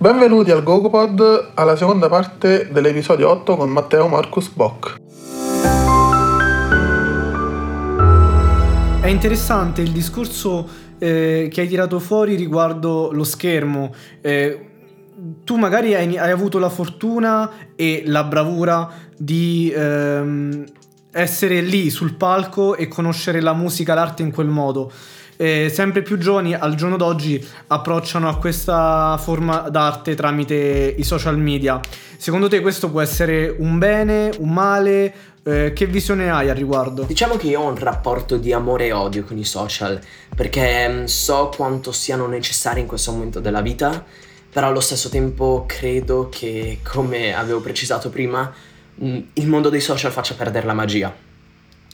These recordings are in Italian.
Benvenuti al GoGoPod alla seconda parte dell'episodio 8 con Matteo Marcus Bock. È interessante il discorso eh, che hai tirato fuori riguardo lo schermo. Eh, tu magari hai, hai, avuto la fortuna e la bravura di ehm, essere lì sul palco e conoscere la musica, l'arte in quel modo eh, sempre più giovani al giorno d'oggi approcciano a questa forma d'arte tramite i social media. Secondo te questo può essere un bene, un male? Eh, che visione hai al riguardo? Diciamo che io ho un rapporto di amore e odio con i social perché mm, so quanto siano necessari in questo momento della vita, però allo stesso tempo credo che, come avevo precisato prima, mm, il mondo dei social faccia perdere la magia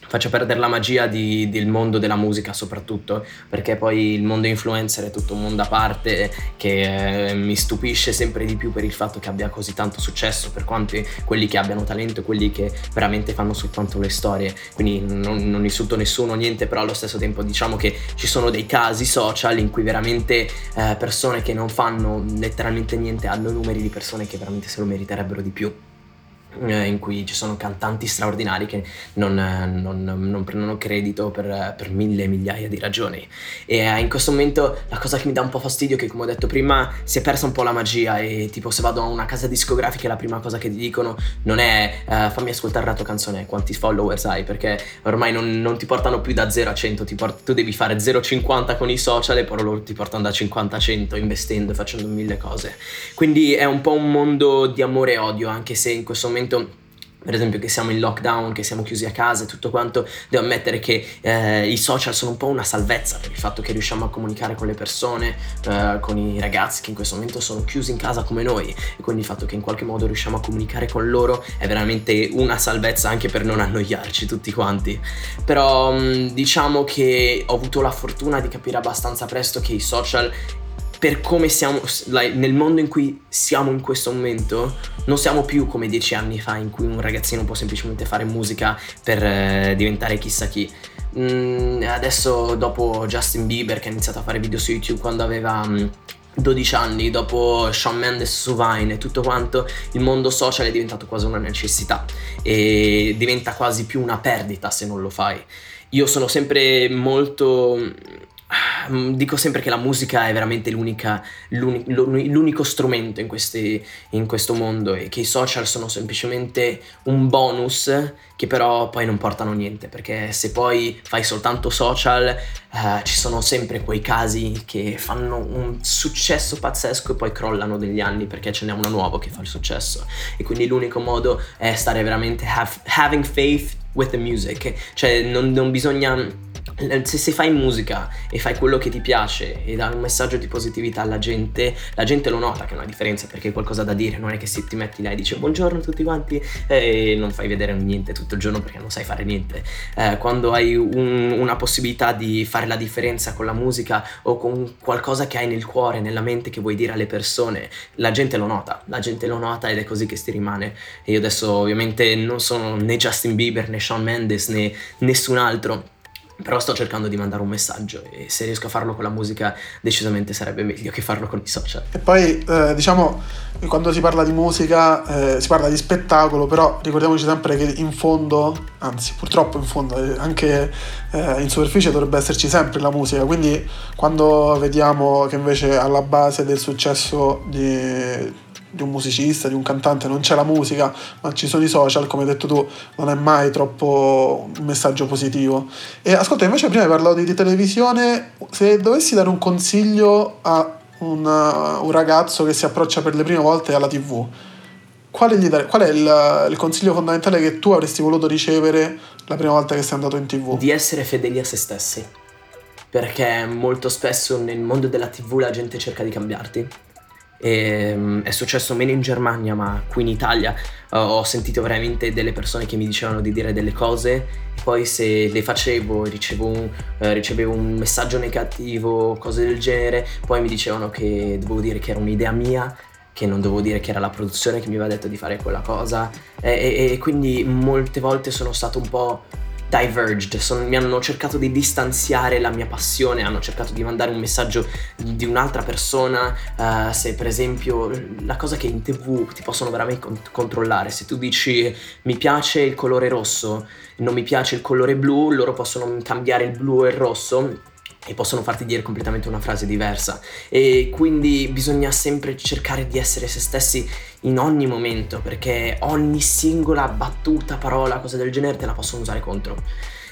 faccia perdere la magia di, del mondo della musica soprattutto perché poi il mondo influencer è tutto un mondo a parte che eh, mi stupisce sempre di più per il fatto che abbia così tanto successo per quanti quelli che abbiano talento quelli che veramente fanno soltanto le storie. Quindi non, non, insulto nessuno niente però allo stesso tempo diciamo che ci sono dei casi social in cui veramente eh, persone che non fanno letteralmente niente hanno numeri di persone che veramente se lo meriterebbero di più eh, in cui ci sono cantanti straordinari che non, eh, non, non prendono credito per, per, mille migliaia di ragioni. E eh, in questo momento la cosa che mi dà un po' fastidio è che, come ho detto prima, si è persa un po' la magia. E tipo, se vado a una casa discografica, la prima cosa che ti dicono non è uh, fammi ascoltare la tua canzone, quanti followers hai, perché ormai non, non ti portano più da 0 a 100. Port- tu devi fare 0,50 con i social e poi loro ti portano da 50 a 100 investendo e facendo mille cose. Quindi è un po' un mondo di amore e odio, anche se in questo momento momento per esempio che siamo in lockdown, che siamo chiusi a casa e tutto quanto, devo ammettere che eh, i social sono un po' una salvezza per il fatto che riusciamo a comunicare con le persone, eh, con i ragazzi che in questo momento sono chiusi in casa come noi e quindi il fatto che in qualche modo riusciamo a comunicare con loro è veramente una salvezza anche per non annoiarci tutti quanti. Però mm, diciamo che ho avuto la fortuna di capire abbastanza presto che i social per come siamo like, nel mondo in cui siamo in questo momento non siamo più come dieci anni fa in cui un ragazzino può semplicemente fare musica per eh, diventare chissà chi mm, adesso dopo Justin Bieber che ha iniziato a fare video su YouTube quando aveva mm, 12 anni dopo Shawn Mendes su Vine e tutto quanto, il mondo social è diventato quasi una necessità e diventa quasi più una perdita se non lo fai. Io sono sempre molto dico sempre che la musica è veramente l'unica, l'unico strumento in, questi, in, questo mondo e che i social sono semplicemente un bonus che però poi non portano niente perché se poi fai soltanto social eh, ci sono sempre quei casi che fanno un successo pazzesco e poi crollano degli anni perché ce n'è uno nuovo che fa il successo. E quindi l'unico modo è stare veramente have, having faith with the music. Cioè non, non bisogna se, se, fai musica e fai quello che ti piace e dai un messaggio di positività alla gente, la gente lo nota che è una differenza perché hai qualcosa da dire, non è che se ti metti là e dici buongiorno a tutti quanti e non fai vedere niente tutto il giorno perché non sai fare niente. Eh, quando hai un, una possibilità di fare la differenza con la musica o con qualcosa che hai nel cuore, nella mente che vuoi dire alle persone, la gente lo nota, la gente lo nota ed è così che ti rimane. E io adesso ovviamente non sono né Justin Bieber né Shawn Mendes né nessun altro però sto cercando di mandare un messaggio e se riesco a farlo con la musica decisamente sarebbe meglio che farlo con i social. E poi eh, diciamo quando si parla di musica eh, si parla di spettacolo, però ricordiamoci sempre che in fondo, anzi purtroppo in fondo, eh, anche eh, in superficie dovrebbe esserci sempre la musica, quindi quando vediamo che invece alla base del successo di di un musicista, di un cantante, non c'è la musica, ma ci sono i social, come hai detto tu, non è mai troppo un messaggio positivo. E ascolta, invece prima hai parlato di televisione, se dovessi dare un consiglio a una, un ragazzo che si approccia per le prime volte alla TV, qual è, il, il, consiglio fondamentale che tu avresti voluto ricevere la prima volta che sei andato in TV? Di essere fedeli a se stessi. Perché molto spesso nel mondo della TV la gente cerca di cambiarti e, um, è successo meno in Germania, ma qui in Italia uh, ho sentito veramente delle persone che mi dicevano di dire delle cose e poi se le facevo e uh, ricevevo un messaggio negativo, cose del genere, poi mi dicevano che dovevo dire che era un'idea mia che non dovevo dire che era la produzione che mi aveva detto di fare quella cosa. E, e, e quindi molte volte sono stato un po' diverged, sono, mi hanno cercato di distanziare la mia passione, hanno cercato di mandare un messaggio di un'altra persona, uh, se per esempio la cosa che in tv ti possono veramente con- controllare, se tu dici mi piace il colore rosso, non mi piace il colore blu, loro possono cambiare il blu e il rosso e possono farti dire completamente una frase diversa. E quindi bisogna sempre cercare di essere se stessi in ogni momento perché ogni singola battuta, parola, cosa del genere te la possono usare contro.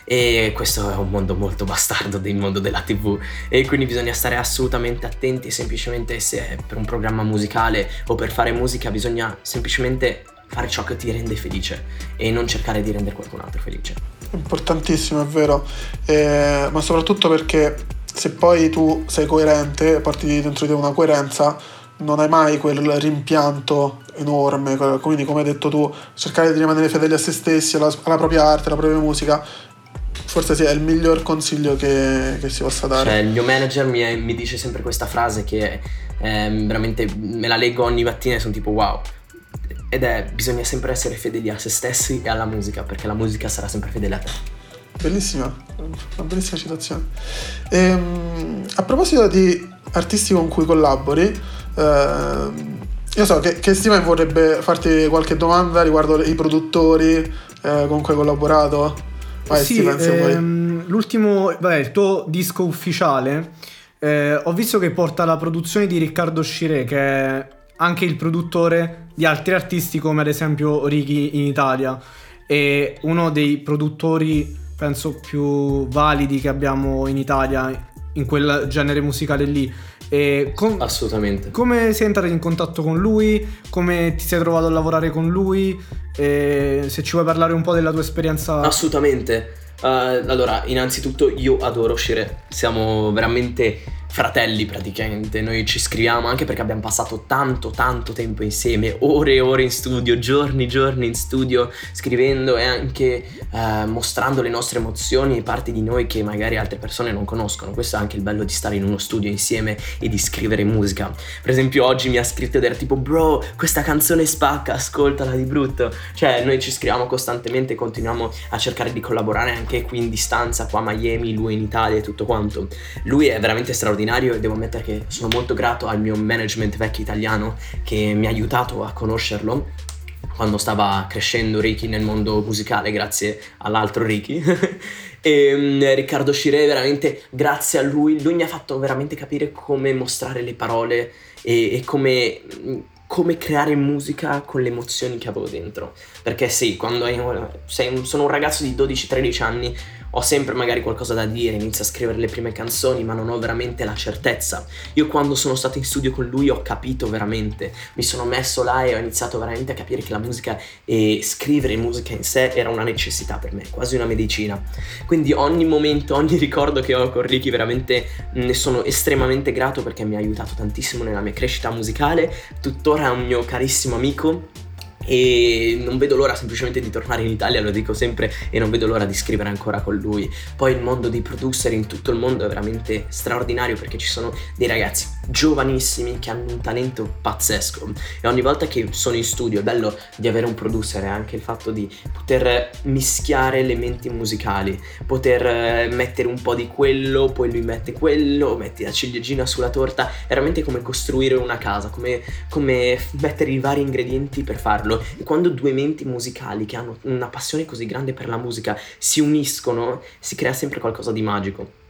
E questo è un mondo molto bastardo del mondo della tv e quindi bisogna stare assolutamente attenti semplicemente se per un programma musicale o per fare musica bisogna semplicemente fare ciò che ti rende felice e non cercare di rendere qualcun altro felice. Importantissimo, è vero, eh, ma soprattutto perché se poi tu sei coerente, porti dentro di te una coerenza, non hai mai quel rimpianto enorme, quindi come hai detto tu, cercare di rimanere fedeli a se stessi, alla, alla propria arte, alla propria musica, forse sia il miglior consiglio che, che, si possa dare. Cioè, il mio manager mi, mi dice sempre questa frase che eh, veramente me la leggo ogni mattina e sono tipo wow, ed è bisogna sempre essere fedeli a se stessi e alla musica, perché la musica sarà sempre fedele a te. Bellissima, una bellissima citazione. Ehm, a proposito di artisti con cui collabori, eh, io so che, che Steven vorrebbe farti qualche domanda riguardo i produttori eh, con cui hai collaborato. Vai sì, Steven, se ehm, vuoi. L'ultimo, vabbè, il tuo disco ufficiale, eh, ho visto che porta la produzione di Riccardo Scire, che è anche il produttore di altri artisti come ad esempio Ricky in Italia e uno dei produttori penso più validi che abbiamo in Italia in quel genere musicale lì. Com- Assolutamente. Come sei entrato in contatto con lui? Come ti sei trovato a lavorare con lui? E se ci vuoi parlare un po' della tua esperienza. Assolutamente. Uh, allora, innanzitutto io adoro uscire. Siamo veramente fratelli praticamente, noi ci scriviamo anche perché abbiamo passato tanto tanto tempo insieme, ore e ore in studio, giorni e giorni in studio, scrivendo e anche eh, mostrando le nostre emozioni e parti di noi che magari altre persone non conoscono. Questo è anche il bello di stare in uno studio insieme e di scrivere musica. Per esempio oggi mi ha scritto ed era tipo bro, questa canzone spacca, ascoltala di brutto. Cioè noi ci scriviamo costantemente continuiamo a cercare di collaborare anche qui in distanza, qua a Miami, lui in Italia e tutto quanto. Lui è veramente straordinario straordinario e devo ammettere che sono molto grato al mio management vecchio italiano che mi ha aiutato a conoscerlo quando stava crescendo Ricky nel mondo musicale grazie all'altro Ricky e um, Riccardo Scire veramente grazie a lui lui mi ha fatto veramente capire come mostrare le parole e, e come come creare musica con le emozioni che avevo dentro. Perché sì, quando sei, sono un ragazzo di 12-13 anni, ho sempre magari qualcosa da dire, inizio a scrivere le prime canzoni, ma non ho veramente la certezza. Io quando sono stato in studio con lui ho capito veramente, mi sono messo là e ho iniziato veramente a capire che la musica e scrivere musica in sé era una necessità per me, quasi una medicina. Quindi ogni momento, ogni ricordo che ho con Ricky veramente ne sono estremamente grato perché mi ha aiutato tantissimo nella mia crescita musicale, tuttora è un mio carissimo amico e non vedo l'ora semplicemente di tornare in Italia, lo dico sempre, e non vedo l'ora di scrivere ancora con lui. Poi il mondo dei producer in tutto il mondo è veramente straordinario perché ci sono dei ragazzi giovanissimi che hanno un talento pazzesco e ogni volta che sono in studio è bello di avere un producer è anche il fatto di poter mischiare elementi musicali, poter eh, mettere un po' di quello, poi lui mette quello, metti la ciliegina sulla torta, è veramente come costruire una casa, come, come mettere i vari ingredienti per farlo farlo. E quando due menti musicali che hanno una passione così grande per la musica si uniscono, si crea sempre qualcosa di magico.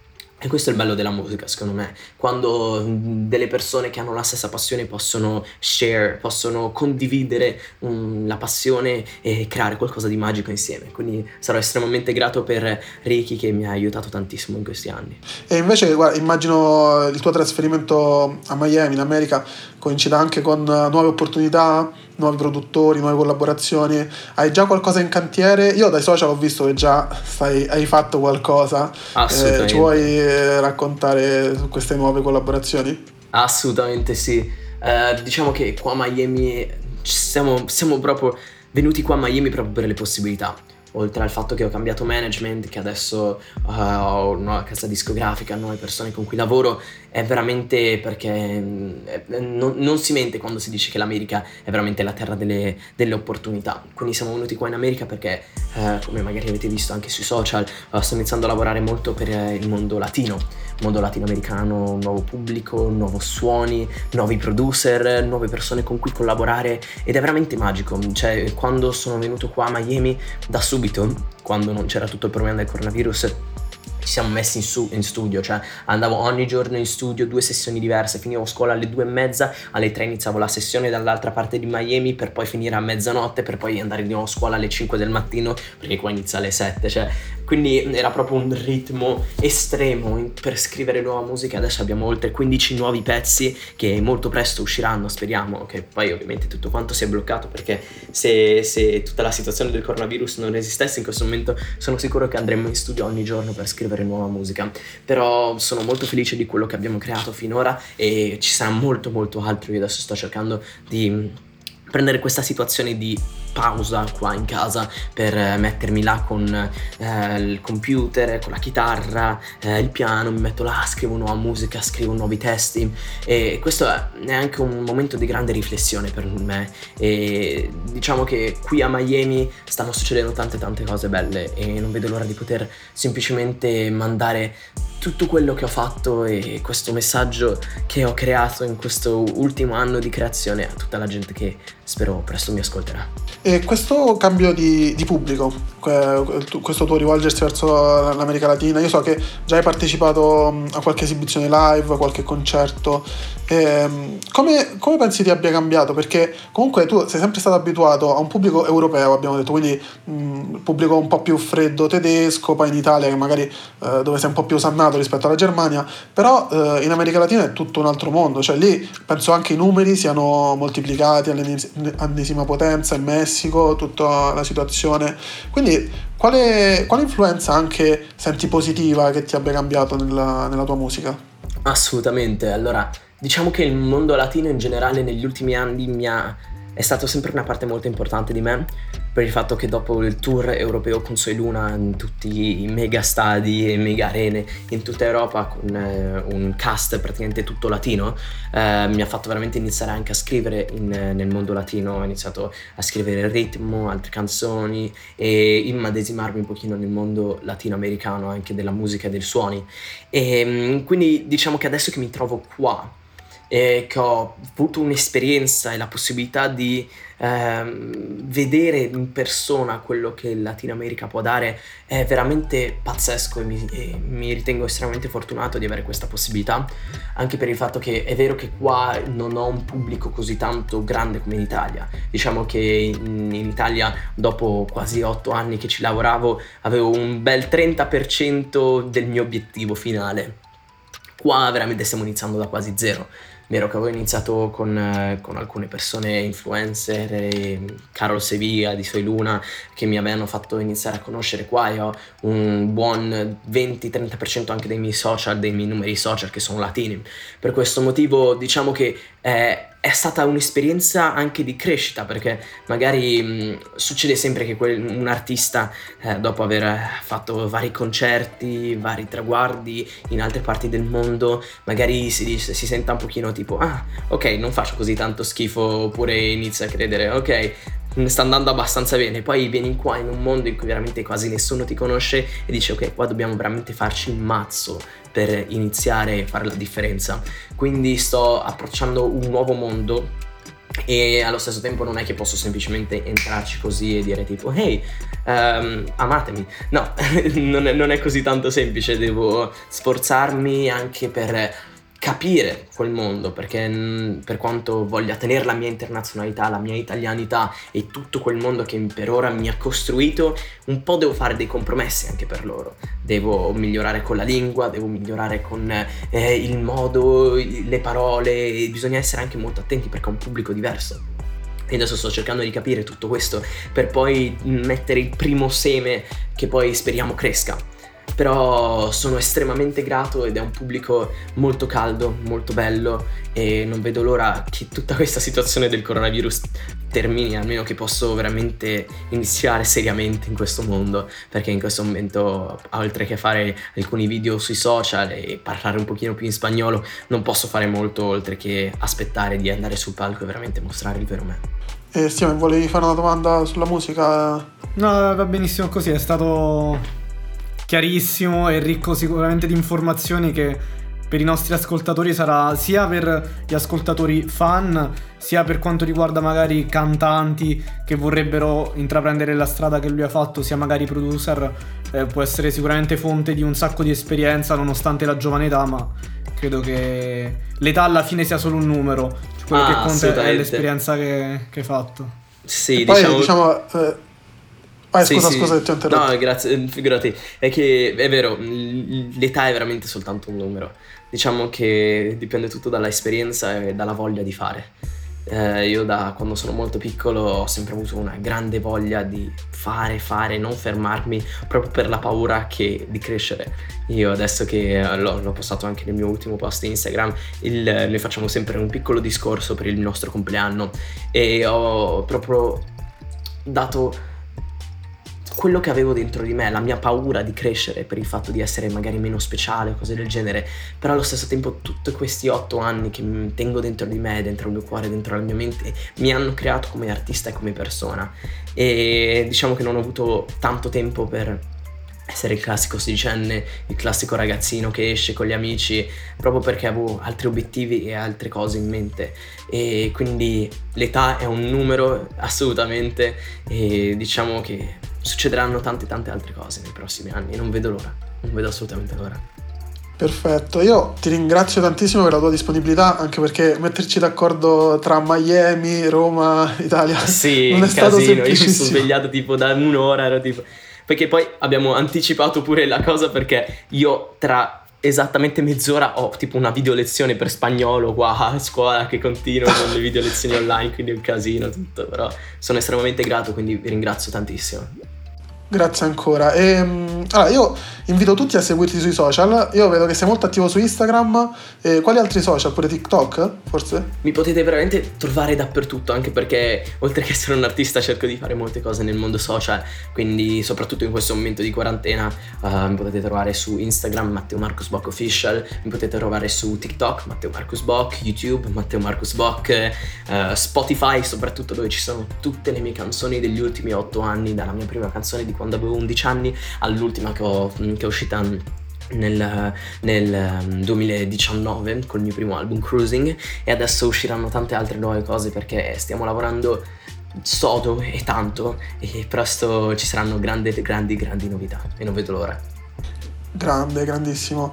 E questo è il bello della musica, secondo me, quando delle persone che hanno la stessa passione possono share, possono condividere um, la passione e creare qualcosa di magico insieme. Quindi sarò estremamente grato per Ricky che mi ha aiutato tantissimo in questi anni. E invece, guarda, immagino il tuo trasferimento a Miami, in America, coincida anche con nuove opportunità nuovi produttori, nuove collaborazioni? Hai già qualcosa in cantiere? Io dai social ho visto che già stai, hai fatto qualcosa. Assolutamente. Eh, ci vuoi eh, raccontare su queste nuove collaborazioni? Assolutamente sì. Eh, diciamo che qua a Miami siamo, siamo proprio venuti qua a Miami proprio per le possibilità. Oltre al fatto che ho cambiato management, che adesso uh, ho una nuova casa discografica, nuove persone con cui lavoro, è veramente perché eh, non, non, si mente quando si dice che l'America è veramente la terra delle, delle opportunità. Quindi siamo venuti qua in America perché, uh, come magari avete visto anche sui social, uh, sto iniziando a lavorare molto per il mondo latino, mondo latinoamericano, nuovo pubblico, nuovi suoni, nuovi producer, nuove persone con cui collaborare ed è veramente magico. Cioè, quando sono venuto qua a Miami da subito, quando non c'era tutto il problema del coronavirus, ci siamo messi in, su, in, studio, cioè andavo ogni giorno in studio, due sessioni diverse, finivo scuola alle due e mezza, alle tre iniziavo la sessione dall'altra parte di Miami per poi finire a mezzanotte, per poi andare di nuovo a scuola alle 5 del mattino, perché qua inizia alle 7, cioè quindi era proprio un ritmo estremo per scrivere nuova musica. Adesso abbiamo oltre 15 nuovi pezzi che molto presto usciranno, speriamo che poi ovviamente tutto quanto sia bloccato perché se, se tutta la situazione del coronavirus non esistesse in questo momento sono sicuro che andremmo in studio ogni giorno per scrivere nuova musica. Però sono molto felice di quello che abbiamo creato finora e ci sarà molto molto altro. Io adesso sto cercando di prendere questa situazione di pausa qua in casa per eh, mettermi là con eh, il computer, con la chitarra, eh, il piano, mi metto là, scrivo nuova musica, scrivo nuovi testi. E questo è anche un momento di grande riflessione per me. E diciamo che qui a Miami stanno succedendo tante tante cose belle e non vedo l'ora di poter semplicemente mandare tutto quello che ho fatto e questo messaggio che ho creato in questo ultimo anno di creazione a tutta la gente che spero presto mi ascolterà. E questo cambio di, di pubblico, questo tuo rivolgersi verso l'America Latina, io so che già hai partecipato a qualche esibizione live, qualche concerto, ehm, come, come, pensi ti abbia cambiato? Perché comunque tu sei sempre stato abituato a un pubblico europeo, abbiamo detto, quindi un pubblico un po' più freddo tedesco, poi in Italia che magari eh, dove sei un po' più osannato rispetto alla Germania, però eh, in America Latina è tutto un altro mondo, cioè lì penso anche i numeri siano moltiplicati all'ennesima potenza, in Messico, tutta la situazione. Quindi quale, quale influenza anche senti positiva che ti abbia cambiato nella, nella tua musica? Assolutamente, allora diciamo che il mondo latino in generale negli ultimi anni ha è stato sempre una parte molto importante di me per il fatto che dopo il tour europeo con Soy Luna in tutti i mega stadi e mega arene in tutta Europa con eh, un cast praticamente tutto latino eh, mi ha fatto veramente iniziare anche a scrivere in, nel mondo latino. Ho iniziato a scrivere il ritmo, altre canzoni e immedesimarmi un pochino nel mondo latinoamericano anche della musica e dei suoni. E mm, quindi diciamo che adesso che mi trovo qua e che ho avuto un'esperienza e la possibilità di ehm, vedere in persona quello che il Latino America può dare è veramente pazzesco e mi, e mi, ritengo estremamente fortunato di avere questa possibilità, anche per il fatto che è vero che qua non ho un pubblico così tanto grande come in Italia. Diciamo che in, in Italia dopo quasi otto anni che ci lavoravo avevo un bel 30% del mio obiettivo finale. Qua veramente stiamo iniziando da quasi zero Vero che avevo iniziato con, eh, con alcune persone influencer, e Carol Sevilla di Soy Luna, che mi avevano fatto iniziare a conoscere qua e ho un buon 20-30% anche dei miei social, dei miei numeri social che sono latini. Per questo motivo diciamo che eh, è stata un'esperienza anche di crescita perché magari mh, succede sempre che quel, un artista eh, dopo aver fatto vari concerti, vari traguardi in altre parti del mondo magari si, si senta un pochino tipo ah ok non faccio così tanto schifo oppure inizia a credere ok sta andando abbastanza bene. Poi vieni qua in un mondo in cui veramente quasi nessuno ti conosce e dici ok, qua dobbiamo veramente farci il mazzo per iniziare a fare la differenza. Quindi sto approcciando un nuovo mondo e allo stesso tempo non è che posso semplicemente entrarci così e dire tipo hey um, amatemi no non, è, non è così tanto semplice devo sforzarmi anche per capire quel mondo, perché mm, per quanto voglia tenere la mia internazionalità, la mia italianità e tutto quel mondo che per ora mi ha costruito, un po' devo fare dei compromessi anche per loro. Devo migliorare con la lingua, devo migliorare con eh, il modo, le parole, bisogna essere anche molto attenti perché è un pubblico diverso. E adesso sto cercando di capire tutto questo per poi mettere il primo seme che poi speriamo cresca però sono estremamente grato ed è un pubblico molto caldo, molto bello e non vedo l'ora che tutta questa situazione del coronavirus termini, almeno che posso veramente iniziare seriamente in questo mondo, perché in questo momento, oltre che fare alcuni video sui social e parlare un pochino più in spagnolo, non posso fare molto oltre che aspettare di andare sul palco e veramente mostrare il vero me. E Steven, volevi fare una domanda sulla musica? No, va benissimo così, è stato chiarissimo e ricco sicuramente di informazioni che per i nostri ascoltatori sarà sia per gli ascoltatori fan, sia per quanto riguarda magari cantanti che vorrebbero intraprendere la strada che lui ha fatto, sia magari producer, eh, può essere sicuramente fonte di un sacco di esperienza nonostante la giovane età, ma credo che l'età alla fine sia solo un numero, quello Ah, che conta è l'esperienza che, che hai fatto. Sì, E poi diciamo... diciamo... eh, vai, Sì, scusa, sì. scusa ti ho interrotto. No, grazie, figurati. È che è vero, l'età è veramente soltanto un numero. Diciamo che dipende tutto dall'esperienza e dalla voglia di fare. Eh, io da quando sono molto piccolo ho sempre avuto una grande voglia di fare, fare, non fermarmi, proprio per la paura che, di crescere. Io adesso che eh, l'ho, l'ho postato anche nel mio ultimo post Instagram, il- noi facciamo sempre un piccolo discorso per il nostro compleanno e ho proprio dato quello che avevo dentro di me, la mia paura di crescere per il fatto di essere magari meno speciale o cose del genere, però allo stesso tempo tutti questi otto anni che tengo dentro di me, dentro il mio cuore, dentro la mia mente, mi hanno creato come artista e come persona. E diciamo che non ho avuto tanto tempo per essere il classico sedicenne, il classico ragazzino che esce con gli amici, proprio perché avevo altri obiettivi e altre cose in mente. E quindi l'età è un numero assolutamente e diciamo che succederanno tante tante altre cose nei prossimi anni, non vedo l'ora, non vedo assolutamente l'ora. Perfetto, io ti ringrazio tantissimo per la tua disponibilità, anche perché metterci d'accordo tra Miami, Roma, Italia Sì, non è stato casino, io mi sono svegliato tipo da un'ora, ero tipo... Perché poi abbiamo anticipato pure la cosa perché io tra esattamente mezz'ora ho tipo una video lezione per spagnolo qua a scuola che continuo con le video lezioni online, quindi è un casino tutto, però sono estremamente grato, quindi vi ringrazio tantissimo. Grazie ancora. Ehm, allora, io invito tutti a seguirti sui social. Io vedo che sei molto attivo su Instagram. E quali altri social? Pure TikTok, forse? Mi potete veramente trovare dappertutto, anche perché oltre che essere un artista cerco di fare molte cose nel mondo social, quindi soprattutto in questo momento di quarantena eh, mi potete trovare su Instagram Matteo Marcus Bock Official, mi potete trovare su TikTok Matteo Marcus Bock, YouTube Matteo Marcus Bock, eh, Spotify soprattutto dove ci sono tutte le mie canzoni degli ultimi 8 anni, dalla mia prima canzone di quando avevo 11 anni all'ultima che, ho- che è uscita nel, nel ehm, 2019 col mio primo album Cruising e adesso usciranno tante altre nuove cose perché stiamo lavorando sodo e tanto e presto ci saranno grandi grandi grandi novità e non vedo l'ora Grande, grandissimo.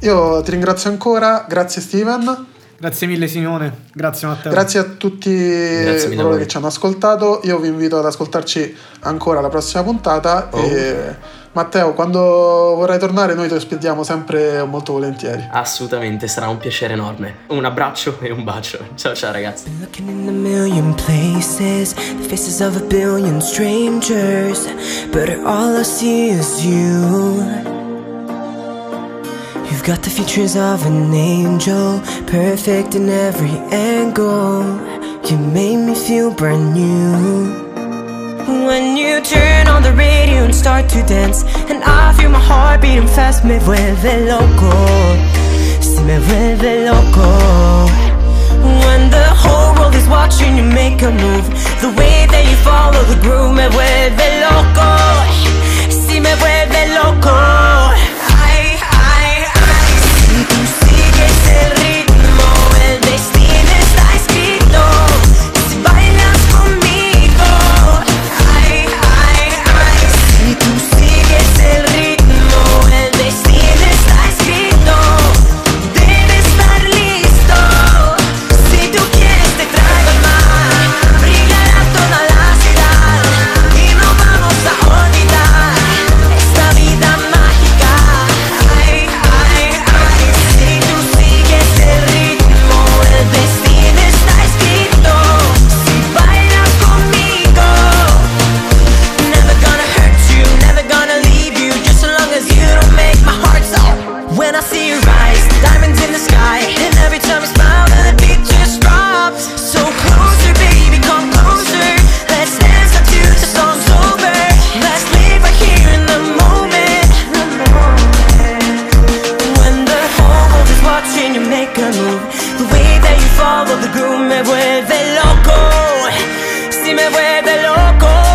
Io ti ringrazio ancora. Grazie, Steven. Grazie mille Simone, grazie Matteo. Grazie a tutti Grazie coloro che ci hanno ascoltato. Io vi invito ad ascoltarci ancora la prossima puntata. Oh. E Matteo, quando vorrai tornare, noi ti ospitiamo sempre molto volentieri. assolutamente sarà un piacere enorme un abbraccio e un bacio ciao ciao ragazzi Looking in a million places, the faces of a billion strangers, but all I see is you. You've got the features of an angel, perfect in every angle. You made me feel brand new. When you turn on the radio and start to dance, and I feel my heart beating fast, me vuelve loco. Si me vuelve loco. When the whole world is watching you make a move, the way that you follow the groove, me vuelve loco. Si me vuelve loco. que se follow the groove me vuelve loco, si me vuelve loco.